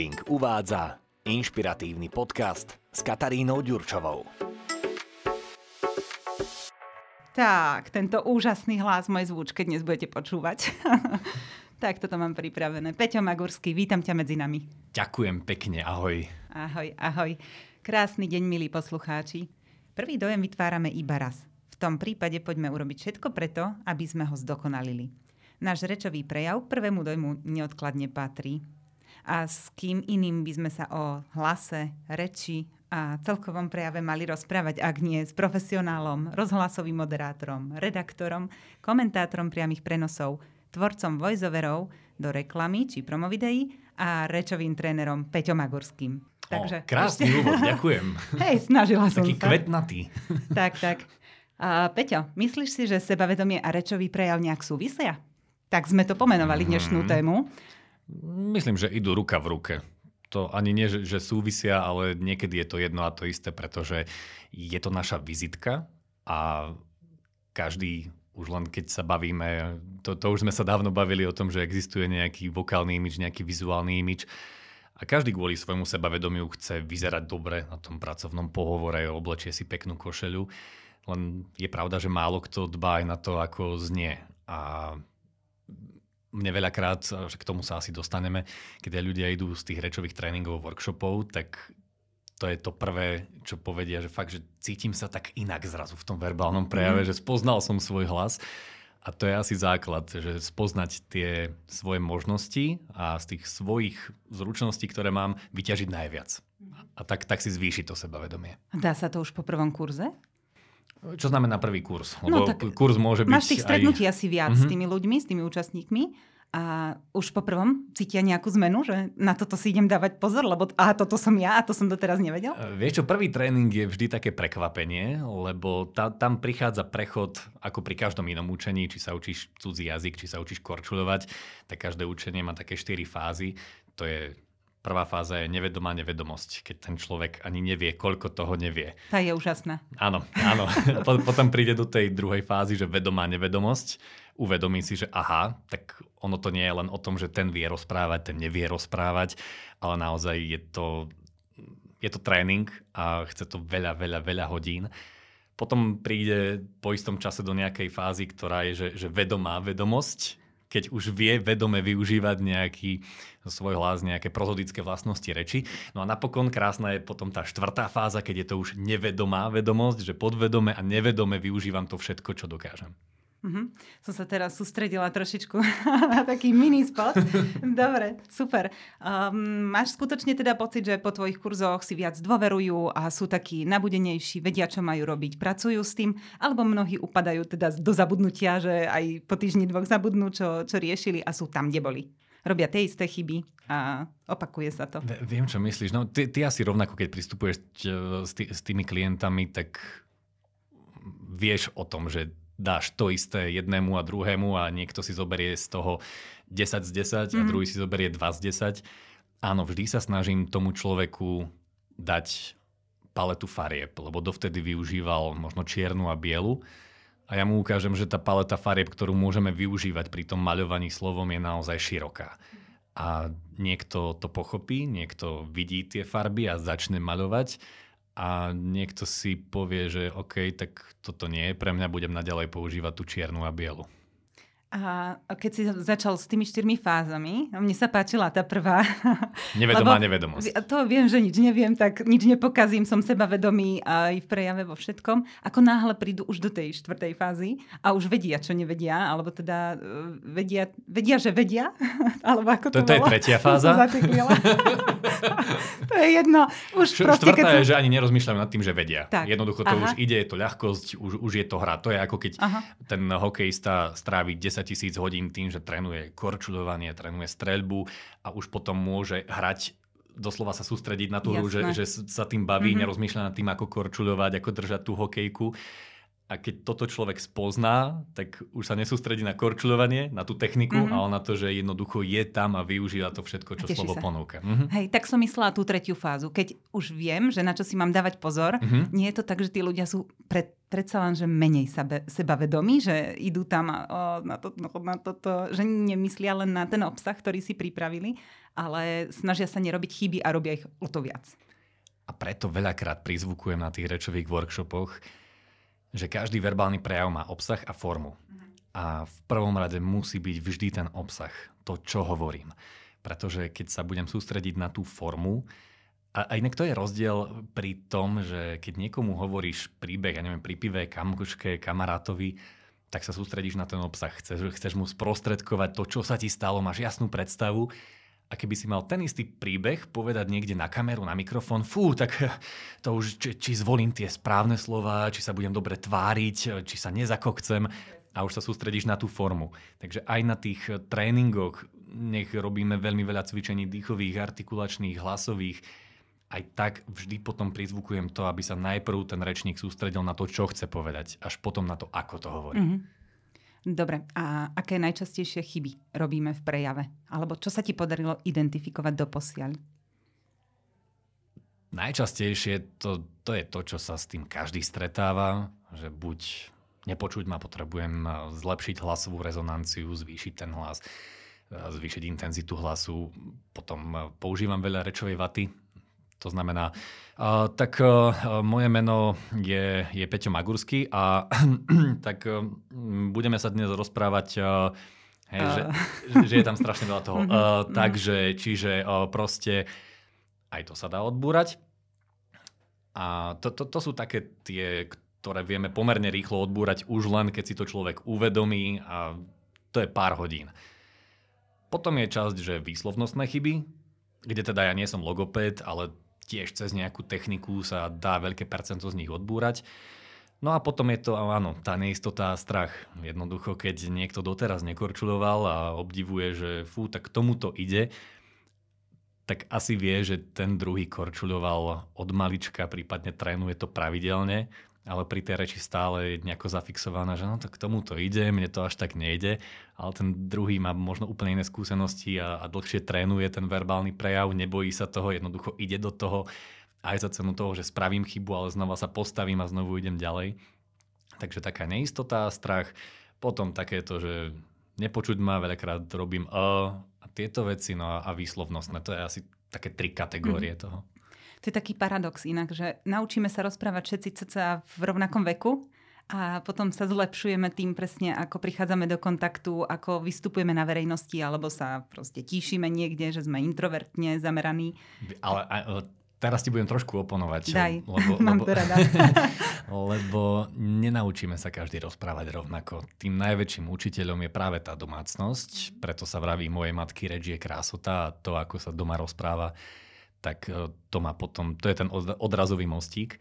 Living uvádza inšpiratívny podcast s Katarínou Ďurčovou. Tak, tento úžasný hlas mojej zvučke dnes budete počúvať. tak, toto mám pripravené. Peťo Magurský, vítam ťa medzi nami. Ďakujem pekne, ahoj. Ahoj, ahoj. Krásny deň, milí poslucháči. Prvý dojem vytvárame iba raz. V tom prípade poďme urobiť všetko preto, aby sme ho zdokonalili. Náš rečový prejav prvému dojmu neodkladne patrí a s kým iným by sme sa o hlase, reči a celkovom prejave mali rozprávať, ak nie s profesionálom, rozhlasovým moderátorom, redaktorom, komentátorom priamých prenosov, tvorcom voiceoverov do reklamy či promovideí a rečovým trénerom Peťom Magurským. Takže, o, krásny ešte... úvod, ďakujem. Hej, snažila som Taký sa. kvetnatý. tak, tak. A Peťo, myslíš si, že sebavedomie a rečový prejav nejak súvisia? Tak sme to pomenovali dnešnú mm. tému. Myslím, že idú ruka v ruke. To ani nie, že súvisia, ale niekedy je to jedno a to isté, pretože je to naša vizitka a každý, už len keď sa bavíme, to, to už sme sa dávno bavili o tom, že existuje nejaký vokálny imič, nejaký vizuálny imič a každý kvôli svojmu sebavedomiu chce vyzerať dobre na tom pracovnom pohovore, oblečie si peknú košelu, len je pravda, že málo kto dbá aj na to, ako znie. A mne veľakrát, k tomu sa asi dostaneme, keď ľudia idú z tých rečových tréningov, workshopov, tak to je to prvé, čo povedia, že fakt, že cítim sa tak inak zrazu v tom verbálnom prejave, mm. že spoznal som svoj hlas. A to je asi základ, že spoznať tie svoje možnosti a z tých svojich zručností, ktoré mám, vyťažiť najviac. A tak, tak si zvýši to sebavedomie. Dá sa to už po prvom kurze? Čo znamená prvý kurz? No Lebo no, tak kurz môže byť Máš tých stretnutí aj... asi viac uh-huh. s tými ľuďmi, s tými účastníkmi a už po prvom cítia nejakú zmenu, že na toto si idem dávať pozor, lebo a toto som ja a to som doteraz nevedel? Uh, vieš čo, prvý tréning je vždy také prekvapenie, lebo ta, tam prichádza prechod ako pri každom inom učení, či sa učíš cudzí jazyk, či sa učíš korčulovať, tak každé učenie má také štyri fázy. To je Prvá fáza je nevedomá nevedomosť, keď ten človek ani nevie, koľko toho nevie. Tá je úžasná. Áno, áno. Potom príde do tej druhej fázy, že vedomá nevedomosť. Uvedomí si, že aha, tak ono to nie je len o tom, že ten vie rozprávať, ten nevie rozprávať, ale naozaj je to, je to tréning a chce to veľa, veľa, veľa hodín. Potom príde po istom čase do nejakej fázy, ktorá je, že, že vedomá vedomosť, keď už vie vedome využívať nejaký svoj hlas, nejaké prozodické vlastnosti reči. No a napokon krásna je potom tá štvrtá fáza, keď je to už nevedomá vedomosť, že podvedome a nevedome využívam to všetko, čo dokážem. Uh-huh. Som sa teraz sústredila trošičku na taký mini spot. Dobre, super. Um, máš skutočne teda pocit, že po tvojich kurzoch si viac dôverujú a sú takí nabudenejší, vedia, čo majú robiť, pracujú s tým, alebo mnohí upadajú teda do zabudnutia, že aj po týždni dvoch zabudnú, čo, čo riešili a sú tam, kde boli robia tie isté chyby a opakuje sa to. Viem, čo myslíš. No, ty, ty asi rovnako, keď pristupuješ s, tý, s tými klientami, tak vieš o tom, že dáš to isté jednému a druhému a niekto si zoberie z toho 10 z 10 mm. a mhm. druhý si zoberie 2 z 10. Áno, vždy sa snažím tomu človeku dať paletu farieb, lebo dovtedy využíval možno čiernu a bielu. A ja mu ukážem, že tá paleta farieb, ktorú môžeme využívať pri tom maľovaní slovom, je naozaj široká. A niekto to pochopí, niekto vidí tie farby a začne maľovať a niekto si povie, že OK, tak toto nie je pre mňa, budem naďalej používať tú čiernu a bielu. A keď si začal s tými štyrmi fázami, mne sa páčila tá prvá. Nevedomá Lebo nevedomosť. To viem, že nič neviem, tak nič nepokazím, som sebavedomý aj v prejave vo všetkom. Ako náhle prídu už do tej štvrtej fázy a už vedia, čo nevedia, alebo teda uh, vedia, vedia, že vedia, alebo ako to, to, to je tretia fáza. to je jedno. Už Š- proste, štvrtá je, že ani nerozmýšľajú nad tým, že vedia. Tak. Jednoducho to Aha. už ide, je to ľahkosť, už, už je to hra. To je ako keď Aha. ten hokejista strávi 10 10 tisíc hodín tým, že trénuje korčuľovanie, trénuje streľbu a už potom môže hrať doslova sa sústrediť na tú hru, že, že sa tým baví, mm-hmm. nerozmýšľa nad tým, ako korčuľovať, ako držať tú hokejku. a keď toto človek spozná, tak už sa nesústredí na korčuľovanie, na tú techniku, mm-hmm. ale na to, že jednoducho je tam a využíva to všetko, čo slovo sa. ponúka. Mm-hmm. Hej, tak som myslela tú tretiu fázu. Keď už viem, že na čo si mám dávať pozor, mm-hmm. nie je to tak, že tí ľudia sú pred, predsa len, že menej sebe, sebavedomí, že idú tam o, na, to, no, na toto, že nemyslia len na ten obsah, ktorý si pripravili, ale snažia sa nerobiť chyby a robia ich o to viac. A preto veľakrát prizvukujem na tých rečových workshopoch, že každý verbálny prejav má obsah a formu. A v prvom rade musí byť vždy ten obsah, to, čo hovorím. Pretože keď sa budem sústrediť na tú formu, a, a inak to je rozdiel pri tom, že keď niekomu hovoríš príbeh, ja neviem, pri pive, kamoške, kamarátovi, tak sa sústredíš na ten obsah. Chceš, chceš mu sprostredkovať to, čo sa ti stalo, máš jasnú predstavu a keby si mal ten istý príbeh povedať niekde na kameru, na mikrofón, fú, tak to už, či, či zvolím tie správne slova, či sa budem dobre tváriť, či sa nezakokcem a už sa sústredíš na tú formu. Takže aj na tých tréningoch, nech robíme veľmi veľa cvičení dýchových, artikulačných, hlasových, aj tak vždy potom prizvukujem to, aby sa najprv ten rečník sústredil na to, čo chce povedať, až potom na to, ako to hovorí. Mm-hmm. Dobre, a aké najčastejšie chyby robíme v prejave? Alebo čo sa ti podarilo identifikovať do posiaľ? Najčastejšie to, to je to, čo sa s tým každý stretáva, že buď nepočuť ma, potrebujem zlepšiť hlasovú rezonanciu, zvýšiť ten hlas, zvýšiť intenzitu hlasu, potom používam veľa rečovej vaty, to znamená, uh, tak uh, moje meno je, je Peťo Magurský a tak uh, budeme sa dnes rozprávať, uh, hej, uh. Že, že je tam strašne veľa toho. Uh, takže, čiže uh, proste aj to sa dá odbúrať. A to, to, to sú také tie, ktoré vieme pomerne rýchlo odbúrať už len, keď si to človek uvedomí a to je pár hodín. Potom je časť, že výslovnostné chyby, kde teda ja nie som logopéd, ale tiež cez nejakú techniku sa dá veľké percento z nich odbúrať. No a potom je to, áno, tá neistota a strach. Jednoducho, keď niekto doteraz nekorčuloval a obdivuje, že fú, tak tomuto ide, tak asi vie, že ten druhý korčuloval od malička, prípadne trénuje to pravidelne ale pri tej reči stále je nejako zafixovaná, že no tak k tomu to ide, mne to až tak nejde, ale ten druhý má možno úplne iné skúsenosti a, a dlhšie trénuje ten verbálny prejav, nebojí sa toho, jednoducho ide do toho aj za cenu toho, že spravím chybu, ale znova sa postavím a znovu idem ďalej. Takže taká neistota, strach, potom takéto, že nepočuť ma, veľakrát robím a, a tieto veci, no a, a výslovnostné, to je asi také tri kategórie mm. toho. To je taký paradox inak, že naučíme sa rozprávať všetci cca v rovnakom veku, a potom sa zlepšujeme tým presne, ako prichádzame do kontaktu, ako vystupujeme na verejnosti, alebo sa proste tíšime niekde, že sme introvertne zameraní. Ale, ale teraz ti budem trošku oponovať. Daj, lebo, mám lebo, to rada. lebo nenaučíme sa každý rozprávať rovnako. Tým najväčším učiteľom je práve tá domácnosť, preto sa vraví mojej matky reč je krásota a to, ako sa doma rozpráva tak e, to má potom, to je ten odrazový mostík.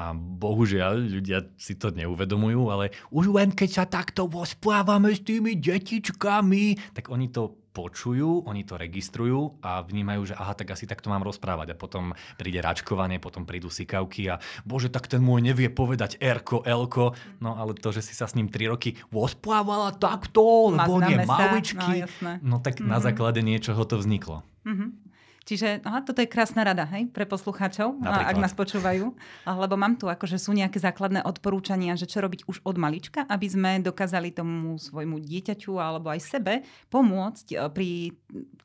A bohužiaľ, ľudia si to neuvedomujú, ale už len keď sa takto rozprávame s tými detičkami, tak oni to počujú, oni to registrujú a vnímajú, že aha, tak asi takto mám rozprávať. A potom príde račkovanie, potom prídu sikavky a bože, tak ten môj nevie povedať Erko, Elko. No ale to, že si sa s ním tri roky rozprávala takto, lebo on je maličký. No, no tak mm-hmm. na mhm. základe niečoho to vzniklo. Mm-hmm. Čiže aha, toto je krásna rada hej, pre poslucháčov, Napríklad. ak nás počúvajú. Lebo mám tu akože sú nejaké základné odporúčania, že čo robiť už od malička, aby sme dokázali tomu svojmu dieťaťu alebo aj sebe pomôcť e, pri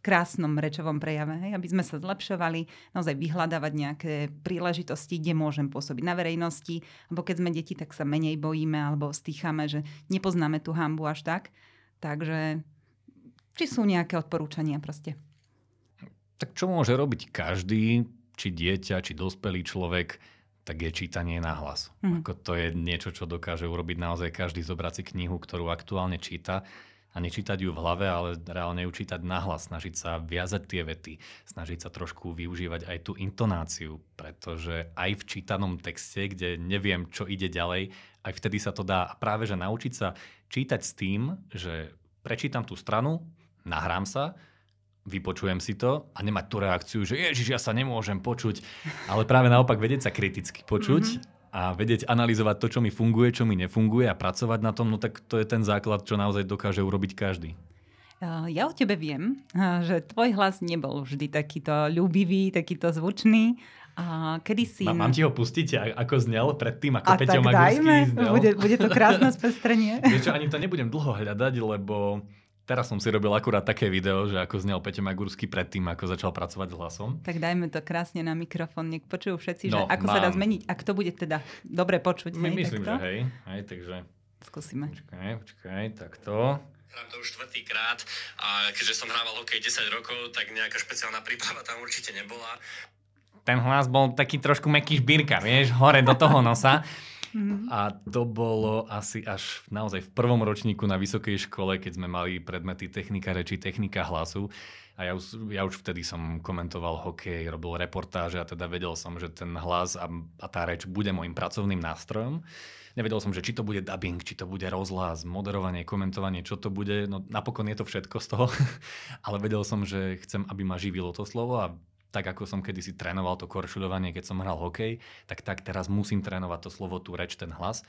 krásnom rečovom prejave. Hej, aby sme sa zlepšovali, naozaj vyhľadávať nejaké príležitosti, kde môžem pôsobiť na verejnosti. Lebo keď sme deti, tak sa menej bojíme alebo stýchame, že nepoznáme tú hambu až tak. Takže či sú nejaké odporúčania proste? Tak čo môže robiť každý, či dieťa, či dospelý človek, tak je čítanie na hlas. Mm. Ako to je niečo, čo dokáže urobiť naozaj každý zobrať si knihu, ktorú aktuálne číta a nečítať ju v hlave, ale reálne ju čítať nahlas, snažiť sa viazať tie vety, snažiť sa trošku využívať aj tú intonáciu, pretože aj v čítanom texte, kde neviem, čo ide ďalej, aj vtedy sa to dá. A práve, že naučiť sa čítať s tým, že prečítam tú stranu, nahrám sa, vypočujem si to a nemať tú reakciu, že ježiš, ja sa nemôžem počuť, ale práve naopak vedieť sa kriticky počuť mm-hmm. a vedieť analyzovať to, čo mi funguje, čo mi nefunguje a pracovať na tom, no tak to je ten základ, čo naozaj dokáže urobiť každý. Ja o tebe viem, že tvoj hlas nebol vždy takýto ľúbivý, takýto zvučný. A kedy si... Má, mám ti ho pustiť, ako znel predtým, ako a Peťo Magurský znel? Bude, bude to krásne spestrenie. Vieš čo, ani to nebudem dlho hľadať, lebo Teraz som si robil akurát také video, že ako znel Peťo Magurský predtým, ako začal pracovať s hlasom. Tak dajme to krásne na mikrofón, nech počujú všetci, no, že ako mám. sa dá zmeniť. Ak to bude teda dobre počuť. My, hej, myslím, takto? že hej. hej takže... Skúsime. Počkaj, počkaj, takto. Hrám to už štvrtýkrát a keďže som hrával hokej 10 rokov, tak nejaká špeciálna príprava tam určite nebola. Ten hlas bol taký trošku meký šbírka, vieš, hore do toho nosa. Mm-hmm. A to bolo asi až naozaj v prvom ročníku na vysokej škole, keď sme mali predmety technika reči, technika hlasu. A ja už, ja už vtedy som komentoval hokej, robil reportáže a teda vedel som, že ten hlas a, a tá reč bude môjim pracovným nástrojom. Nevedel som, že či to bude dubbing, či to bude rozhlas, moderovanie, komentovanie, čo to bude. No napokon je to všetko z toho, ale vedel som, že chcem, aby ma živilo to slovo a tak ako som kedysi trénoval to koršuľovanie, keď som hral hokej, tak tak teraz musím trénovať to slovo, tú reč, ten hlas.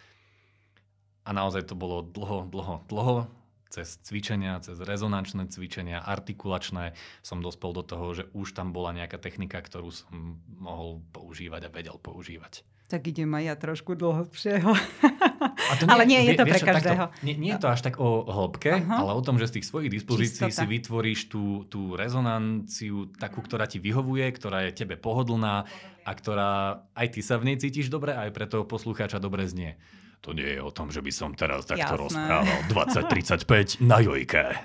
A naozaj to bolo dlho, dlho, dlho, cez cvičenia, cez rezonančné cvičenia, artikulačné som dospel do toho, že už tam bola nejaká technika, ktorú som mohol používať a vedel používať. Tak idem aj ja trošku dlhšieho. nie, ale nie je to pre každého. Takto, nie, nie je to až tak o hĺbke, uh-huh. ale o tom, že z tých svojich dispozícií Čistota. si vytvoríš tú, tú rezonanciu, takú, ktorá ti vyhovuje, ktorá je tebe pohodlná a ktorá aj ty sa v nej cítiš dobre, aj pre toho poslucháča dobre znie. To nie je o tom, že by som teraz takto Jasné. rozprával 20-35 na jojke.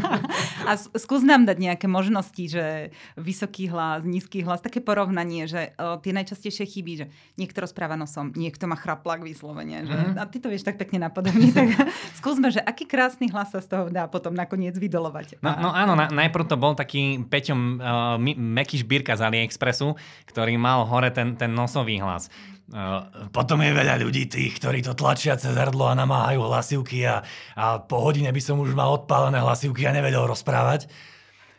A skús nám dať nejaké možnosti, že vysoký hlas, nízky hlas, také porovnanie, že o, tie najčastejšie chyby, že niekto rozpráva nosom, niekto má chraplak vyslovene. Že, mm. A ty to vieš tak pekne napodobniť. tak skúsme, že aký krásny hlas sa z toho dá potom nakoniec vydolovať. No, no áno, na, najprv to bol taký Peťom uh, Meky Šbírka z AliExpressu, ktorý mal hore ten, ten nosový hlas. Potom je veľa ľudí tých, ktorí to tlačia cez hrdlo a namáhajú hlasivky a, a po hodine by som už mal odpálené hlasivky a nevedel rozprávať.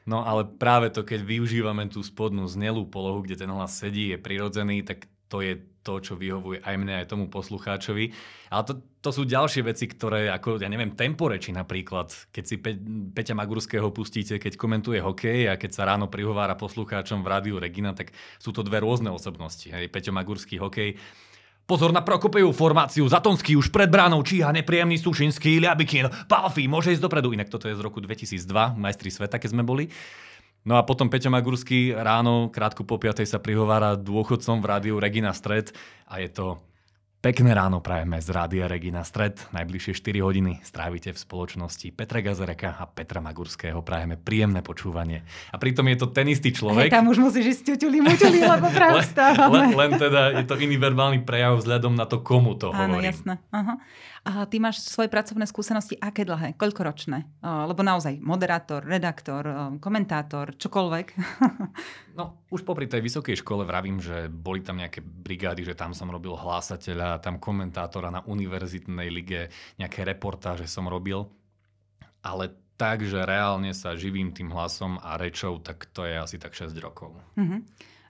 No ale práve to, keď využívame tú spodnú znelú polohu, kde ten hlas sedí, je prirodzený, tak to je to, čo vyhovuje aj mne, aj tomu poslucháčovi. Ale to, to sú ďalšie veci, ktoré, ako, ja neviem, temporeči napríklad, keď si Pe- Peťa Magurského pustíte, keď komentuje hokej a keď sa ráno prihovára poslucháčom v rádiu Regina, tak sú to dve rôzne osobnosti. Hej, Peťo Magurský hokej, Pozor na Prokopejovú formáciu, Zatonský už pred bránou, Číha, nepríjemný Sušinský, Liabikin, Palfi, môže ísť dopredu. Inak toto je z roku 2002, majstri sveta, keď sme boli. No a potom Peťo Magurský ráno, krátko po 5. sa prihovára dôchodcom v rádiu Regina Stred a je to Pekné ráno prajeme z Rádia Regina Stred. Najbližšie 4 hodiny strávite v spoločnosti Petra Gazereka a Petra Magurského. Prajeme príjemné počúvanie. A pritom je to ten istý človek. Hej, tam už musíš ísť ťuťuli, muťuli, lebo práve stávame. Len, len teda je to iný verbálny prejav vzhľadom na to, komu to Áno, hovorím. jasné. Aha. A ty máš svoje pracovné skúsenosti aké dlhé? Koľkoročné? Lebo naozaj moderátor, redaktor, komentátor, čokoľvek. no, už popri tej vysokej škole vravím, že boli tam nejaké brigády, že tam som robil hlásateľa, tam komentátora na univerzitnej lige, nejaké reportáže som robil. Ale tak, že reálne sa živím tým hlasom a rečou, tak to je asi tak 6 rokov. Uh-huh.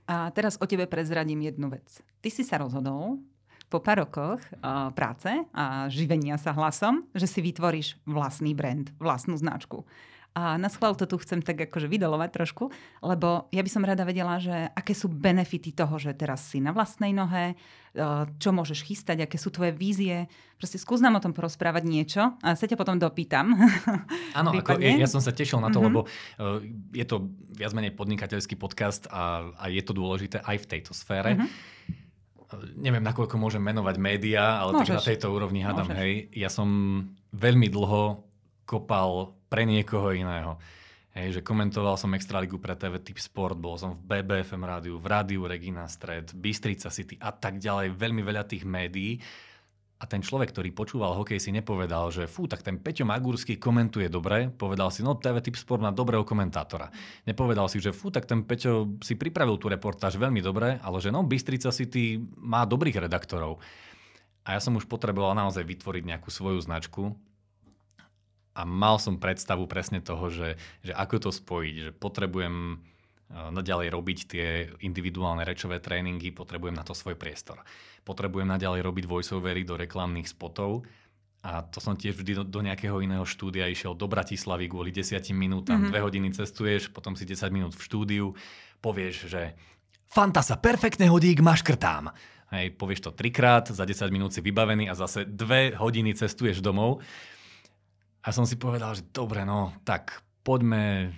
A teraz o tebe prezradím jednu vec. Ty si sa rozhodol, po pár rokoch uh, práce a živenia sa hlasom, že si vytvoríš vlastný brand, vlastnú značku. A na schvál to tu chcem tak akože vydolovať trošku, lebo ja by som rada vedela, že aké sú benefity toho, že teraz si na vlastnej nohe, čo môžeš chystať, aké sú tvoje vízie. Proste skús nám o tom porozprávať niečo a sa ťa potom dopýtam. Áno, ako, ja, ja som sa tešil na to, mm-hmm. lebo je to viac menej podnikateľský podcast a, a je to dôležité aj v tejto sfére. Mm-hmm neviem, nakoľko môžem menovať médiá, ale Môžeš. tak na tejto úrovni hádam, Môžeš. hej. Ja som veľmi dlho kopal pre niekoho iného. Hej, že komentoval som Extraligu pre TV Typ Sport, bol som v BBFM rádiu, v rádiu Regina Stred, Bystrica City a tak ďalej, veľmi veľa tých médií. A ten človek, ktorý počúval hokej, si nepovedal, že fú, tak ten Peťo Magurský komentuje dobre. Povedal si, no TV Tip Sport má dobrého komentátora. Nepovedal si, že fú, tak ten Peťo si pripravil tú reportáž veľmi dobre, ale že no, Bystrica City má dobrých redaktorov. A ja som už potreboval naozaj vytvoriť nejakú svoju značku. A mal som predstavu presne toho, že, že ako to spojiť, že potrebujem naďalej robiť tie individuálne rečové tréningy, potrebujem na to svoj priestor. Potrebujem naďalej robiť voiceovery do reklamných spotov a to som tiež vždy do, do nejakého iného štúdia išiel do Bratislavy kvôli 10 minútam, mm-hmm. dve hodiny cestuješ, potom si 10 minút v štúdiu, povieš, že Fantasa, perfektne hodík, maškrtám. Hej, povieš to trikrát, za 10 minút si vybavený a zase dve hodiny cestuješ domov. A som si povedal, že dobre, no tak poďme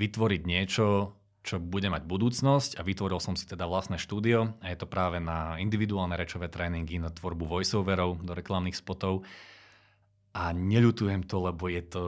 vytvoriť niečo, čo bude mať budúcnosť. A vytvoril som si teda vlastné štúdio a je to práve na individuálne rečové tréningy, na tvorbu voiceoverov do reklamných spotov a neľutujem to, lebo je to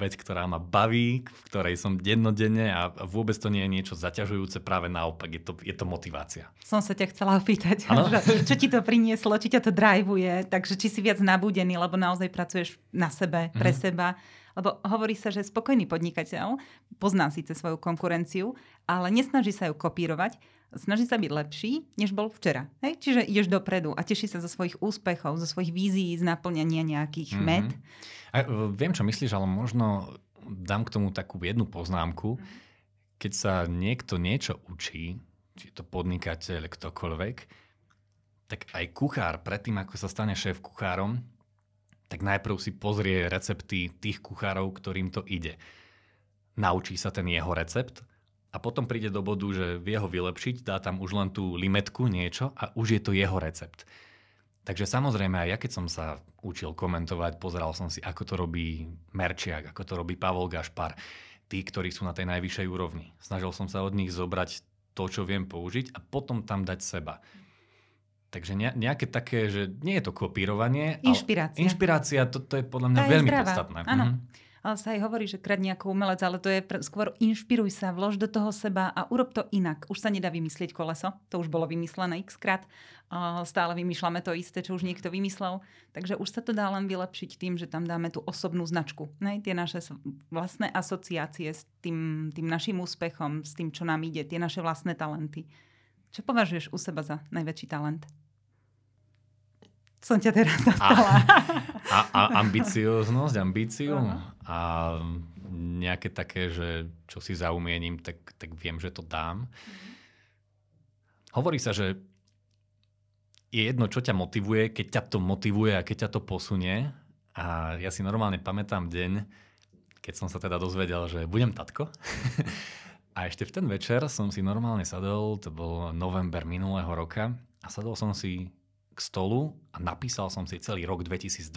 vec, ktorá ma baví, v ktorej som dennodenne a vôbec to nie je niečo zaťažujúce, práve naopak, je to, je to motivácia. Som sa ťa chcela opýtať, že, čo ti to prinieslo, či ťa to drivuje, takže či si viac nabudený, lebo naozaj pracuješ na sebe, pre mm. seba. Lebo hovorí sa, že spokojný podnikateľ pozná síce svoju konkurenciu, ale nesnaží sa ju kopírovať, snaží sa byť lepší, než bol včera. Hej? Čiže ideš dopredu a teší sa zo svojich úspechov, zo svojich vízií, z naplňania nejakých mm-hmm. med. A, e, viem, čo myslíš, ale možno dám k tomu takú jednu poznámku. Keď sa niekto niečo učí, či je to podnikateľ, ktokoľvek, tak aj kuchár, predtým ako sa stane šéf kuchárom, tak najprv si pozrie recepty tých kuchárov, ktorým to ide. Naučí sa ten jeho recept a potom príde do bodu, že vie ho vylepšiť, dá tam už len tú limetku, niečo a už je to jeho recept. Takže samozrejme aj ja, keď som sa učil komentovať, pozeral som si, ako to robí Merčiak, ako to robí Pavol Gašpar, tí, ktorí sú na tej najvyššej úrovni. Snažil som sa od nich zobrať to, čo viem použiť a potom tam dať seba. Takže nejaké také, že nie je to kopírovanie. Inšpirácia. inšpirácia, to, to je podľa mňa Tá veľmi podstatné. Áno. Mhm ale sa aj hovorí, že kradne ako umelec, ale to je pr- skôr inšpiruj sa, vlož do toho seba a urob to inak. Už sa nedá vymyslieť koleso, to už bolo vymyslené x krát. Stále vymýšľame to isté, čo už niekto vymyslel. Takže už sa to dá len vylepšiť tým, že tam dáme tú osobnú značku. Ne? Tie naše vlastné asociácie s tým, tým našim úspechom, s tým, čo nám ide, tie naše vlastné talenty. Čo považuješ u seba za najväčší talent? Som ťa teraz zastala. A, a, a ambicioznosť, ambíciu uh-huh. a nejaké také, že čo si zaumiením, tak, tak viem, že to dám. Hovorí sa, že je jedno, čo ťa motivuje, keď ťa to motivuje a keď ťa to posunie. A ja si normálne pamätám deň, keď som sa teda dozvedel, že budem tatko. a ešte v ten večer som si normálne sadol, to bol november minulého roka, a sadol som si k stolu a napísal som si celý rok 2022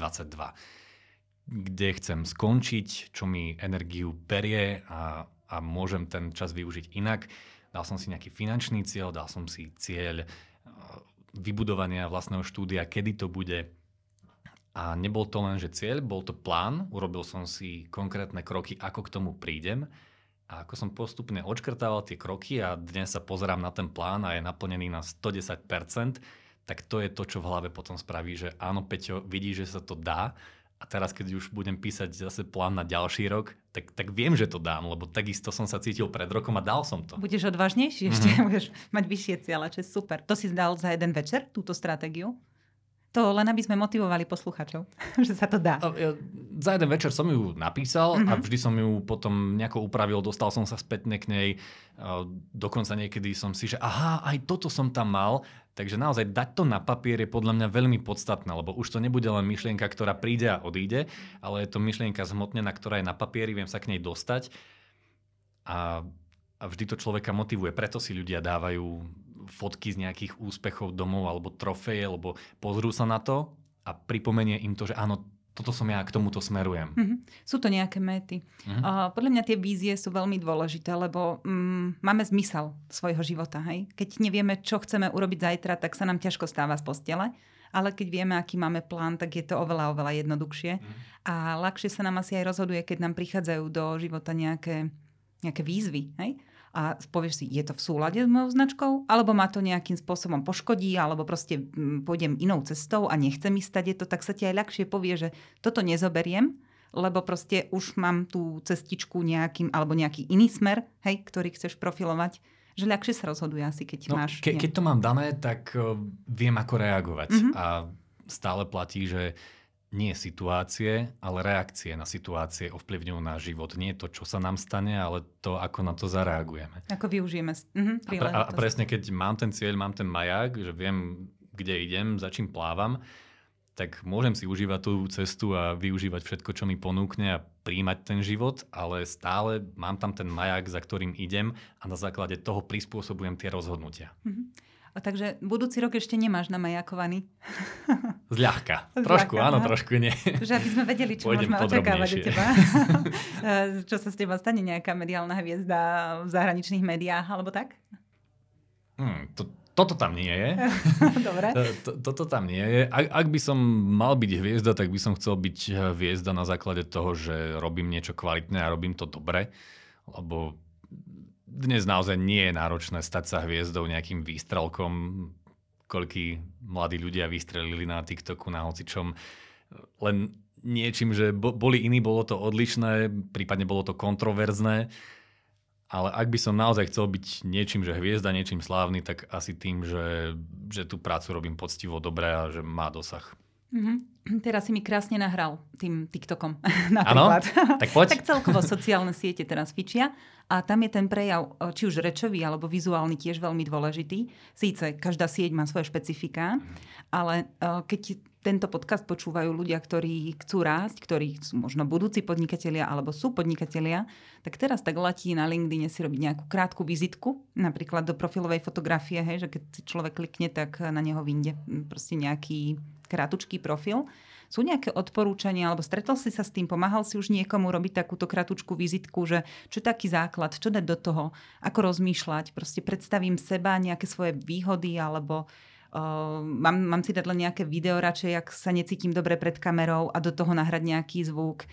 kde chcem skončiť, čo mi energiu berie a, a môžem ten čas využiť inak. Dal som si nejaký finančný cieľ, dal som si cieľ vybudovania vlastného štúdia, kedy to bude. A nebol to len, že cieľ, bol to plán, urobil som si konkrétne kroky, ako k tomu prídem. A ako som postupne odškrtával tie kroky a dnes sa pozerám na ten plán a je naplnený na 110%, tak to je to, čo v hlave potom spraví, že áno, Peťo, vidí, že sa to dá a teraz, keď už budem písať zase plán na ďalší rok, tak, tak viem, že to dám, lebo takisto som sa cítil pred rokom a dal som to. Budeš odvážnejší ešte, mm-hmm. budeš mať vyššie cieľe, čo je super. To si zdal za jeden večer, túto stratégiu? To len aby sme motivovali posluchačov, že sa to dá. Ja, za jeden večer som ju napísal mm-hmm. a mhm. vždy som ju potom nejako upravil, dostal som sa spätne k nej. Dokonca niekedy som si, že aha, aj toto som tam mal, Takže naozaj dať to na papier je podľa mňa veľmi podstatné, lebo už to nebude len myšlienka, ktorá príde a odíde, ale je to myšlienka zhmotnená, ktorá je na papieri, viem sa k nej dostať a, a vždy to človeka motivuje. Preto si ľudia dávajú fotky z nejakých úspechov domov alebo trofeje, lebo pozrú sa na to a pripomenie im to, že áno, toto som ja, k tomuto smerujem. Mm-hmm. Sú to nejaké méty. Mm-hmm. Uh, podľa mňa tie vízie sú veľmi dôležité, lebo um, máme zmysel svojho života. Hej? Keď nevieme, čo chceme urobiť zajtra, tak sa nám ťažko stáva z postele. Ale keď vieme, aký máme plán, tak je to oveľa, oveľa jednoduchšie. Mm-hmm. A ľahšie sa nám asi aj rozhoduje, keď nám prichádzajú do života nejaké, nejaké výzvy. Hej? A povieš si, je to v súlade s mojou značkou, alebo ma to nejakým spôsobom poškodí, alebo proste mm, pôjdem inou cestou a nechcem ísť je to, tak sa ti aj ľahšie povie, že toto nezoberiem, lebo proste už mám tú cestičku nejakým, alebo nejaký iný smer, hej, ktorý chceš profilovať, že ľahšie sa rozhoduje asi, keď no, máš... Ke, keď to mám dané, tak uh, viem, ako reagovať. Mm-hmm. A stále platí, že nie situácie, ale reakcie na situácie ovplyvňujú náš život. Nie to, čo sa nám stane, ale to, ako na to zareagujeme. Ako využijeme mhm, a, pre, a presne keď mám ten cieľ, mám ten maják, že viem, kde idem, za čím plávam, tak môžem si užívať tú cestu a využívať všetko, čo mi ponúkne a príjmať ten život, ale stále mám tam ten maják, za ktorým idem a na základe toho prispôsobujem tie rozhodnutia. Mm-hmm. A takže budúci rok ešte nemáš namajakovaný? Zľahka. Trošku, Zľahka, áno, trošku nie. Že aby sme vedeli, čo Pôjdem môžeme očakávať od teba. čo sa s teba stane nejaká mediálna hviezda v zahraničných médiách, alebo tak? Hmm, to, toto tam nie je. Dobre. Toto tam nie je. Ak, ak by som mal byť hviezda, tak by som chcel byť eh, hviezda na základe toho, že robím niečo kvalitné a robím to dobre. Lebo dnes naozaj nie je náročné stať sa hviezdou nejakým výstrelkom, koľký mladí ľudia vystrelili na TikToku, na hocičom. Len niečím, že boli iní, bolo to odlišné, prípadne bolo to kontroverzné ale ak by som naozaj chcel byť niečím, že hviezda, niečím slávny, tak asi tým, že, že tú prácu robím poctivo dobre a že má dosah. Mm-hmm. Teraz si mi krásne nahral tým TikTokom napríklad. Ano? Tak poď. tak celkovo sociálne siete teraz fičia a tam je ten prejav, či už rečový alebo vizuálny tiež veľmi dôležitý. Síce každá sieť má svoje špecifika, ale keď tento podcast počúvajú ľudia, ktorí chcú rásť, ktorí sú možno budúci podnikatelia alebo sú podnikatelia, tak teraz tak letí na LinkedIn si robiť nejakú krátku vizitku, napríklad do profilovej fotografie, hej, že keď si človek klikne, tak na neho vyjde proste nejaký krátučký profil. Sú nejaké odporúčania, alebo stretol si sa s tým, pomáhal si už niekomu robiť takúto kratučku vizitku, že čo je taký základ, čo dať do toho, ako rozmýšľať, proste predstavím seba, nejaké svoje výhody, alebo Uh, mám, mám si dať len nejaké video radšej, ak sa necítim dobre pred kamerou a do toho nahrať nejaký zvuk.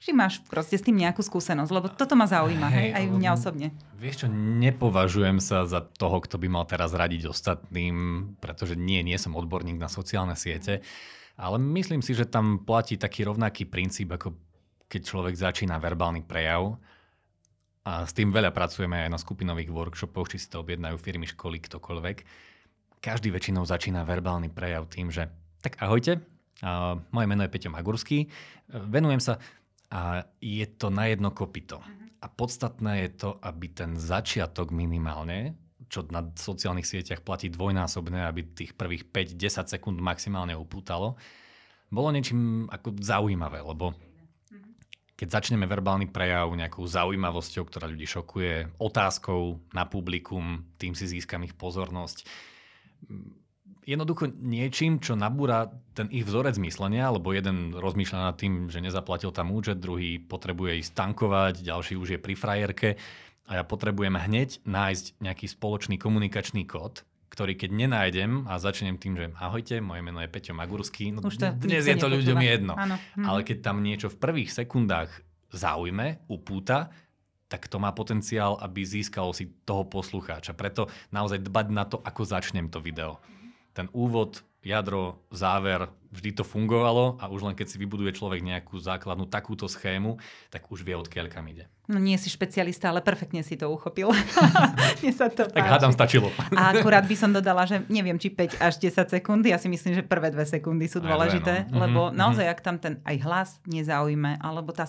Či máš proste s tým nejakú skúsenosť? Lebo toto ma zaujíma, hej, aj mňa osobne. Vieš čo, nepovažujem sa za toho, kto by mal teraz radiť ostatným, pretože nie, nie som odborník na sociálne siete, ale myslím si, že tam platí taký rovnaký princíp, ako keď človek začína verbálny prejav. A s tým veľa pracujeme aj na skupinových workshopoch, či si to objednajú firmy, školy, ktokoľvek každý väčšinou začína verbálny prejav tým, že tak ahojte, moje meno je Peťo Magurský, venujem sa a je to na jedno kopito. A podstatné je to, aby ten začiatok minimálne, čo na sociálnych sieťach platí dvojnásobné, aby tých prvých 5-10 sekúnd maximálne upútalo, bolo niečím ako zaujímavé, lebo keď začneme verbálny prejav nejakou zaujímavosťou, ktorá ľudí šokuje, otázkou na publikum, tým si získam ich pozornosť, jednoducho niečím, čo nabúra ten ich vzorec myslenia, lebo jeden rozmýšľa nad tým, že nezaplatil tam účet, druhý potrebuje ísť tankovať, ďalší už je pri frajerke a ja potrebujem hneď nájsť nejaký spoločný komunikačný kód, ktorý keď nenájdem a začnem tým, že ahojte, moje meno je Peťo Magurský, no to dnes je to ľuďom jedno. Áno. Hm. Ale keď tam niečo v prvých sekundách zaujme, upúta, tak to má potenciál, aby získalo si toho poslucháča. Preto naozaj dbať na to, ako začnem to video. Ten úvod, jadro, záver, vždy to fungovalo a už len keď si vybuduje človek nejakú základnú takúto schému, tak už vie, odkiaľ kam ide. No nie si špecialista, ale perfektne si to uchopil. Mne sa to tak hádam stačilo. a akurát by som dodala, že neviem, či 5 až 10 sekúnd, ja si myslím, že prvé dve sekundy sú dôležité, no. lebo mm-hmm. naozaj, ak tam ten aj hlas nezaujme, alebo tá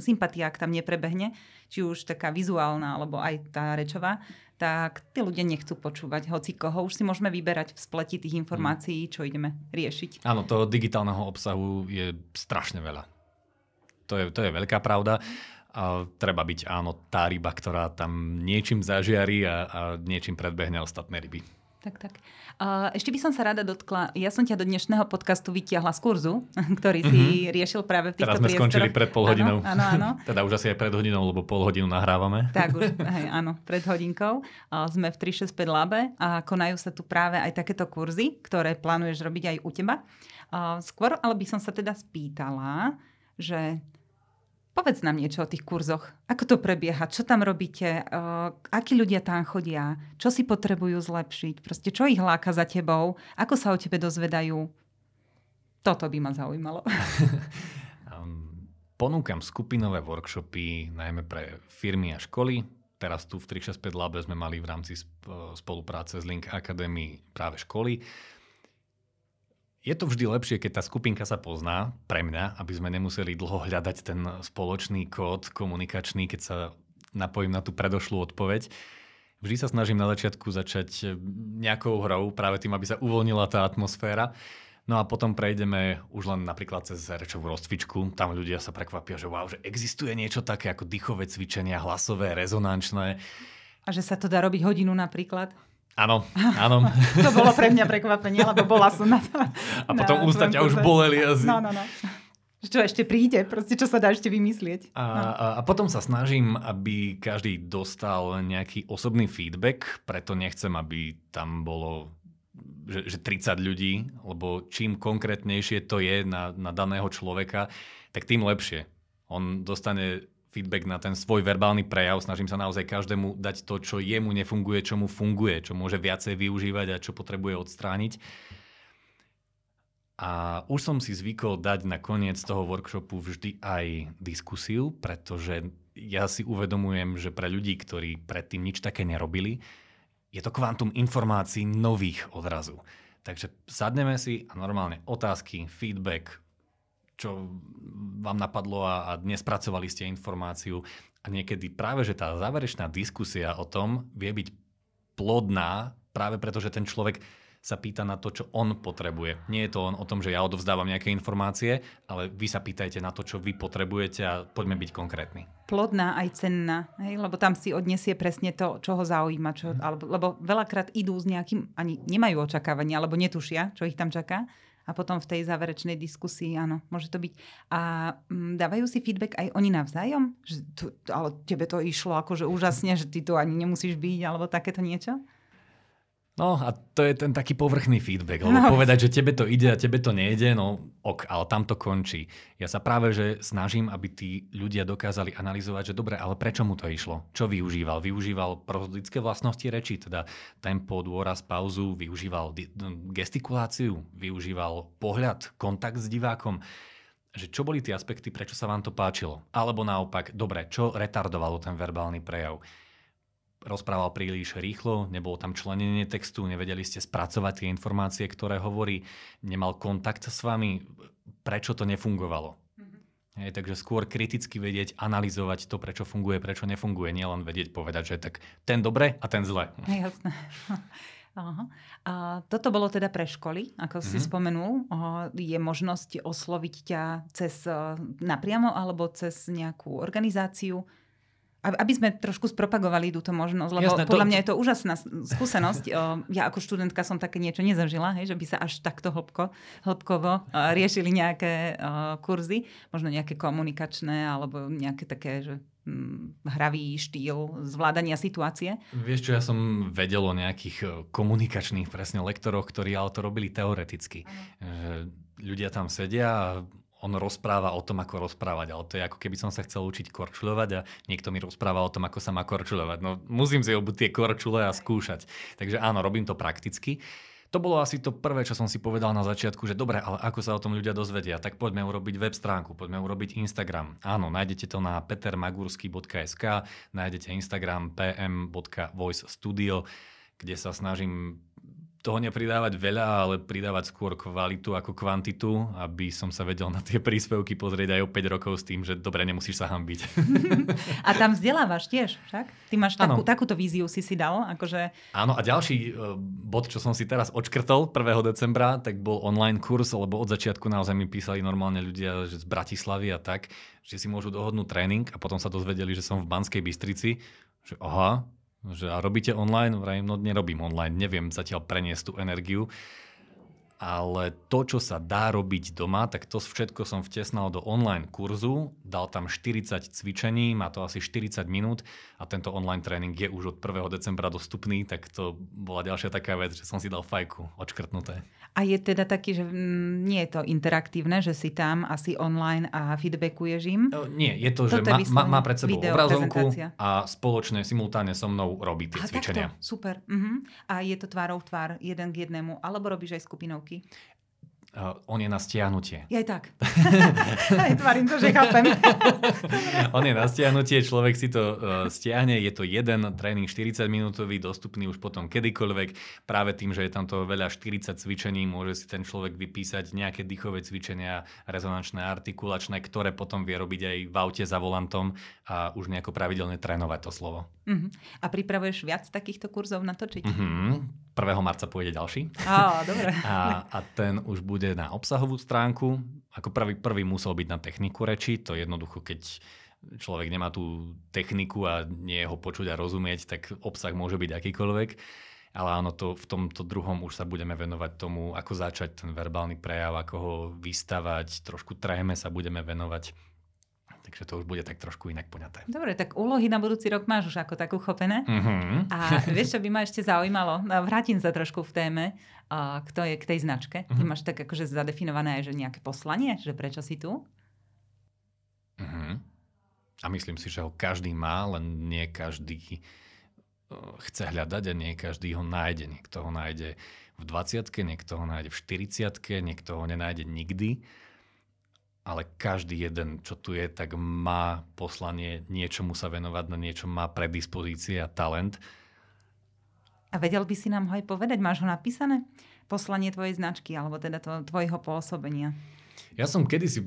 sympatia, ak tam neprebehne, či už taká vizuálna, alebo aj tá rečová, tak tí ľudia nechcú počúvať hoci koho. Už si môžeme vyberať v spleti tých informácií, čo ideme riešiť. Áno, toho digitálneho obsahu je strašne veľa. To je, to je veľká pravda. A treba byť áno tá ryba, ktorá tam niečím zažiari a, a niečím predbehne ostatné ryby. Tak, tak. Ešte by som sa rada dotkla, ja som ťa do dnešného podcastu vytiahla z kurzu, ktorý si mm-hmm. riešil práve v týchto Teraz sme priestoroch. skončili pred pol hodinou. Áno, áno, teda už asi aj pred hodinou, lebo pol hodinu nahrávame. Tak už, hej, áno, pred hodinkou. Sme v 365 Labe a konajú sa tu práve aj takéto kurzy, ktoré plánuješ robiť aj u teba. Skôr ale by som sa teda spýtala, že Povedz nám niečo o tých kurzoch. Ako to prebieha? Čo tam robíte? Uh, akí ľudia tam chodia? Čo si potrebujú zlepšiť? Proste čo ich láka za tebou? Ako sa o tebe dozvedajú? Toto by ma zaujímalo. ponúkam skupinové workshopy najmä pre firmy a školy. Teraz tu v 365 Labe sme mali v rámci spolupráce s Link Academy práve školy Je to vždy lepšie, keď tá skupinka sa pozná, pre mňa, aby sme nemuseli dlho hľadať ten spoločný kód komunikačný, keď sa napojím na tú predošlú odpoveď. Vždy sa snažím na začiatku začať nejakou hrou, práve tým, aby sa uvoľnila tá atmosféra. No a potom prejdeme už len napríklad cez rečovú rozcvičku. Tam ľudia sa prekvapia, že wow, že existuje niečo také ako dýchové cvičenia, hlasové, rezonančné. A že sa to dá robiť hodinu napríklad? Áno, áno. to bolo pre mňa prekvapenie, lebo bola som na to. A potom ústa ťa už boleli asi. No, no, no. Čo ešte príde, proste čo sa dá ešte vymyslieť. A, no. a, a potom sa snažím, aby každý dostal nejaký osobný feedback, preto nechcem, aby tam bolo že, že 30 ľudí, lebo čím konkrétnejšie to je na, na daného človeka, tak tým lepšie. On dostane feedback na ten svoj verbálny prejav. Snažím sa naozaj každému dať to, čo jemu nefunguje, čo mu funguje, čo môže viacej využívať a čo potrebuje odstrániť. A už som si zvykol dať na koniec toho workshopu vždy aj diskusiu, pretože ja si uvedomujem, že pre ľudí, ktorí predtým nič také nerobili, je to kvantum informácií nových odrazu. Takže sadneme si a normálne otázky, feedback, čo vám napadlo a, a dnes pracovali ste informáciu. A niekedy práve, že tá záverečná diskusia o tom vie byť plodná práve preto, že ten človek sa pýta na to, čo on potrebuje. Nie je to on o tom, že ja odovzdávam nejaké informácie, ale vy sa pýtajte na to, čo vy potrebujete a poďme byť konkrétni. Plodná aj cenná, hej? lebo tam si odniesie presne to, čo ho zaujíma. Čo, alebo, lebo veľakrát idú s nejakým, ani nemajú očakávania, alebo netušia, čo ich tam čaká a potom v tej záverečnej diskusii, áno, môže to byť. A mm, dávajú si feedback aj oni navzájom? Že tu, ale tebe to išlo akože úžasne, že ty tu ani nemusíš byť, alebo takéto niečo? No a to je ten taký povrchný feedback, lebo no. povedať, že tebe to ide a tebe to nejde, no ok, ale tam to končí. Ja sa práve že snažím, aby tí ľudia dokázali analyzovať, že dobre, ale prečo mu to išlo? Čo využíval? Využíval prozodické vlastnosti reči, teda tempo, dôraz, pauzu, využíval gestikuláciu, využíval pohľad, kontakt s divákom že čo boli tie aspekty, prečo sa vám to páčilo. Alebo naopak, dobre, čo retardovalo ten verbálny prejav rozprával príliš rýchlo, nebolo tam členenie textu, nevedeli ste spracovať tie informácie, ktoré hovorí, nemal kontakt s vami, prečo to nefungovalo. Mm-hmm. Hej, takže skôr kriticky vedieť, analyzovať to, prečo funguje, prečo nefunguje, nielen vedieť povedať, že tak ten dobre a ten zle. Jasné. Aha. A toto bolo teda pre školy, ako mm-hmm. si mhm. spomenul. Je možnosť osloviť ťa cez napriamo alebo cez nejakú organizáciu aby sme trošku spropagovali túto možnosť, lebo Jasné, podľa to, mňa je to úžasná skúsenosť. Ja ako študentka som také niečo nezažila, hej, že by sa až takto hĺbko, hĺbkovo riešili nejaké kurzy, možno nejaké komunikačné alebo nejaké také, že hm, hravý štýl zvládania situácie. Vieš čo, ja som vedel o nejakých komunikačných presne lektoroch, ktorí ale to robili teoreticky. Ľudia tam sedia a on rozpráva o tom, ako rozprávať, ale to je ako keby som sa chcel učiť korčulovať a niekto mi rozpráva o tom, ako sa má korčulovať. No musím si obuť tie korčule a skúšať. Takže áno, robím to prakticky. To bolo asi to prvé, čo som si povedal na začiatku, že dobre, ale ako sa o tom ľudia dozvedia, tak poďme urobiť web stránku, poďme urobiť Instagram. Áno, nájdete to na petermagursky.sk, nájdete Instagram pm.voicestudio, kde sa snažím toho nepridávať veľa, ale pridávať skôr kvalitu ako kvantitu, aby som sa vedel na tie príspevky pozrieť aj o 5 rokov s tým, že dobre, nemusíš sa hambiť. A tam vzdelávaš tiež, však? Ty máš takú, takúto víziu si si dal? Akože... Áno, a ďalší uh, bod, čo som si teraz odškrtol 1. decembra, tak bol online kurz, lebo od začiatku naozaj mi písali normálne ľudia že z Bratislavy a tak, že si môžu dohodnúť tréning a potom sa dozvedeli, že som v Banskej Bystrici, že aha, že a robíte online? Vrajím, no nerobím online, neviem zatiaľ preniesť tú energiu ale to, čo sa dá robiť doma, tak to všetko som vtesnal do online kurzu, dal tam 40 cvičení, má to asi 40 minút a tento online tréning je už od 1. decembra dostupný, tak to bola ďalšia taká vec, že som si dal fajku odškrtnuté. A je teda taký, že mm, nie je to interaktívne, že si tam asi online a feedbackuješ im? Nie, je to, Toto že má, má, má pred sebou obrazovku a spoločne, simultáne so mnou robí tie a cvičenia. Takto, super. Uh-huh. A je to tvárou tvár, jeden k jednému, alebo robíš aj skupinovky? Uh, on je na stiahnutie. Aj tak. Tvarím to, že chápem. on je na stiahnutie, človek si to uh, stiahne, je to jeden tréning 40 minútový, dostupný už potom kedykoľvek. Práve tým, že je tam to veľa 40 cvičení, môže si ten človek vypísať nejaké dýchové cvičenia, rezonančné, artikulačné, ktoré potom vie robiť aj v aute za volantom a už nejako pravidelne trénovať to slovo. Uh-huh. A pripravuješ viac takýchto kurzov natočiť? Uh-huh. 1. marca pôjde ďalší. Á, dobre. A, a ten už bude na obsahovú stránku. Ako prvý, prvý musel byť na techniku reči. To jednoducho, keď človek nemá tú techniku a nie je ho počuť a rozumieť, tak obsah môže byť akýkoľvek. Ale áno, to, v tomto druhom už sa budeme venovať tomu, ako začať ten verbálny prejav, ako ho vystavať, trošku tréme sa budeme venovať Takže to už bude tak trošku inak poňaté. Dobre, tak úlohy na budúci rok máš už ako tak uchopené. Uh-huh. A vieš, čo by ma ešte zaujímalo? Vrátim sa trošku v téme uh, k, tej, k tej značke. Uh-huh. Ty mhm. máš tak akože zadefinované aj, že nejaké poslanie, že prečo si tu? Uh-huh. A myslím si, že ho každý má, len nie každý chce hľadať a nie každý ho nájde. Niekto ho nájde v 20 niekto ho nájde v 40 niekto ho nenájde nikdy ale každý jeden, čo tu je, tak má poslanie niečomu sa venovať, na niečo má predispozície a talent. A vedel by si nám ho aj povedať? Máš ho napísané? Poslanie tvojej značky, alebo teda to, tvojho pôsobenia. Ja som kedysi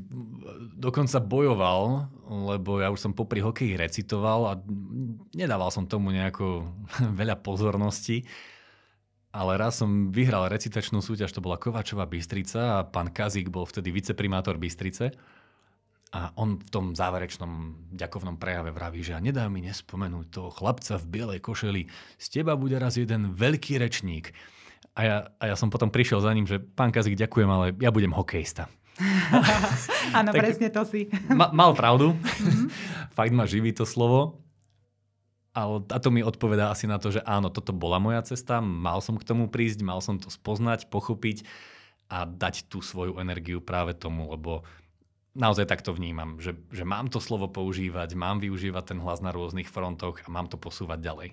dokonca bojoval, lebo ja už som popri hokeji recitoval a nedával som tomu nejako veľa pozornosti. Ale raz som vyhral recitačnú súťaž, to bola Kovačová Bystrica a pán Kazík bol vtedy viceprimátor Bystrice. A on v tom záverečnom ďakovnom prejave vraví, že a nedá mi nespomenúť toho chlapca v bielej košeli. Z teba bude raz jeden veľký rečník. A ja, a ja som potom prišiel za ním, že pán Kazík, ďakujem, ale ja budem hokejista. Áno, presne to si. Ma, mal pravdu. Mm-hmm. Fakt ma živí to slovo. A to mi odpovedá asi na to, že áno, toto bola moja cesta, mal som k tomu prísť, mal som to spoznať, pochopiť a dať tú svoju energiu práve tomu, lebo naozaj takto vnímam, že, že mám to slovo používať, mám využívať ten hlas na rôznych frontoch a mám to posúvať ďalej.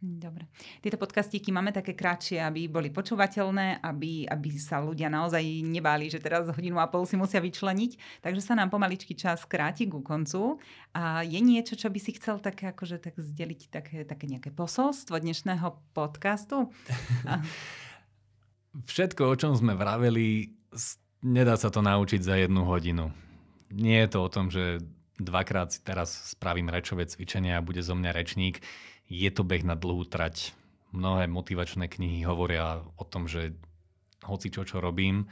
Dobre. Tieto podcastíky máme také kratšie, aby boli počúvateľné, aby, aby sa ľudia naozaj nebáli, že teraz hodinu a pol si musia vyčleniť. Takže sa nám pomaličky čas kráti ku koncu. A je niečo, čo by si chcel také, akože, tak zdeliť také, také nejaké posolstvo dnešného podcastu? Všetko, o čom sme vraveli, nedá sa to naučiť za jednu hodinu. Nie je to o tom, že dvakrát si teraz spravím rečové cvičenie a bude zo mňa rečník je to beh na dlhú trať. Mnohé motivačné knihy hovoria o tom, že hoci čo, čo robím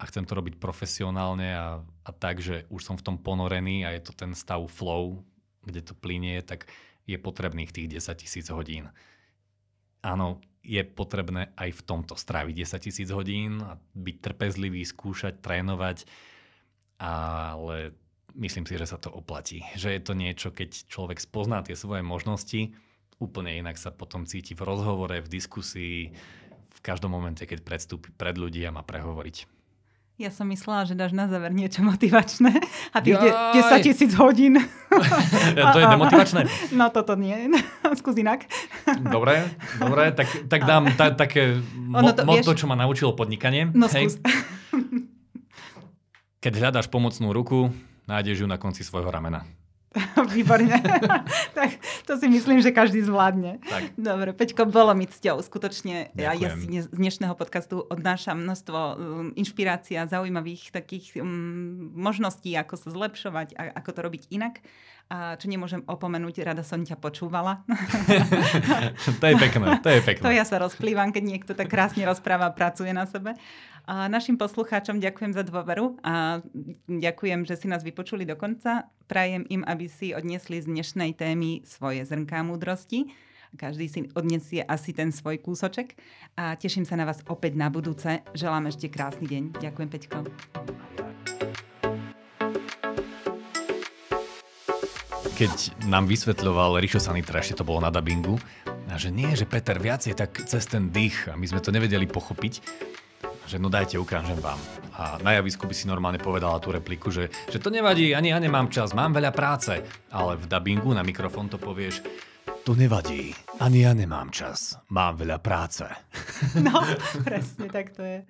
a chcem to robiť profesionálne a, a tak, že už som v tom ponorený a je to ten stav flow, kde to plinie, tak je potrebných tých 10 tisíc hodín. Áno, je potrebné aj v tomto stráviť 10 tisíc hodín a byť trpezlivý, skúšať, trénovať, ale myslím si, že sa to oplatí. Že je to niečo, keď človek spozná tie svoje možnosti, úplne inak sa potom cíti v rozhovore, v diskusii, v každom momente, keď predstúpi pred ľudí a má prehovoriť. Ja som myslela, že dáš na záver niečo motivačné a tých 10 tisíc hodín. to je demotivačné? No toto nie. Skús inak. Dobre, dobre, tak, tak dám ta, také mo- to, motto, čo ma naučilo podnikanie. No skús. Keď hľadáš pomocnú ruku, nájdeš ju na konci svojho ramena. Výborne. tak to si myslím, že každý zvládne. Tak. Dobre, Peťko, bolo mi cťou. Skutočne ja, ja si z dnešného podcastu odnášam množstvo um, inšpirácií a zaujímavých takých um, možností, ako sa zlepšovať a ako to robiť inak. A čo nemôžem opomenúť, rada som ťa počúvala. to je pekné, to je pekné. To ja sa rozplývam, keď niekto tak krásne rozpráva a pracuje na sebe. A našim poslucháčom ďakujem za dôveru a ďakujem, že si nás vypočuli do konca. Prajem im, aby si odnesli z dnešnej témy svoje zrnká múdrosti. Každý si odnesie asi ten svoj kúsoček. A teším sa na vás opäť na budúce. Želám ešte krásny deň. Ďakujem, Peťko. Keď nám vysvetľoval Rišo Sanitra, ešte to bolo na dubbingu, a že nie, že Peter viac je tak cez ten dých a my sme to nevedeli pochopiť, že no dajte, ukážem vám. A na javisku by si normálne povedala tú repliku, že, že to nevadí, ani ja nemám čas, mám veľa práce. Ale v dubbingu na mikrofón to povieš, to nevadí, ani ja nemám čas, mám veľa práce. No, presne tak to je.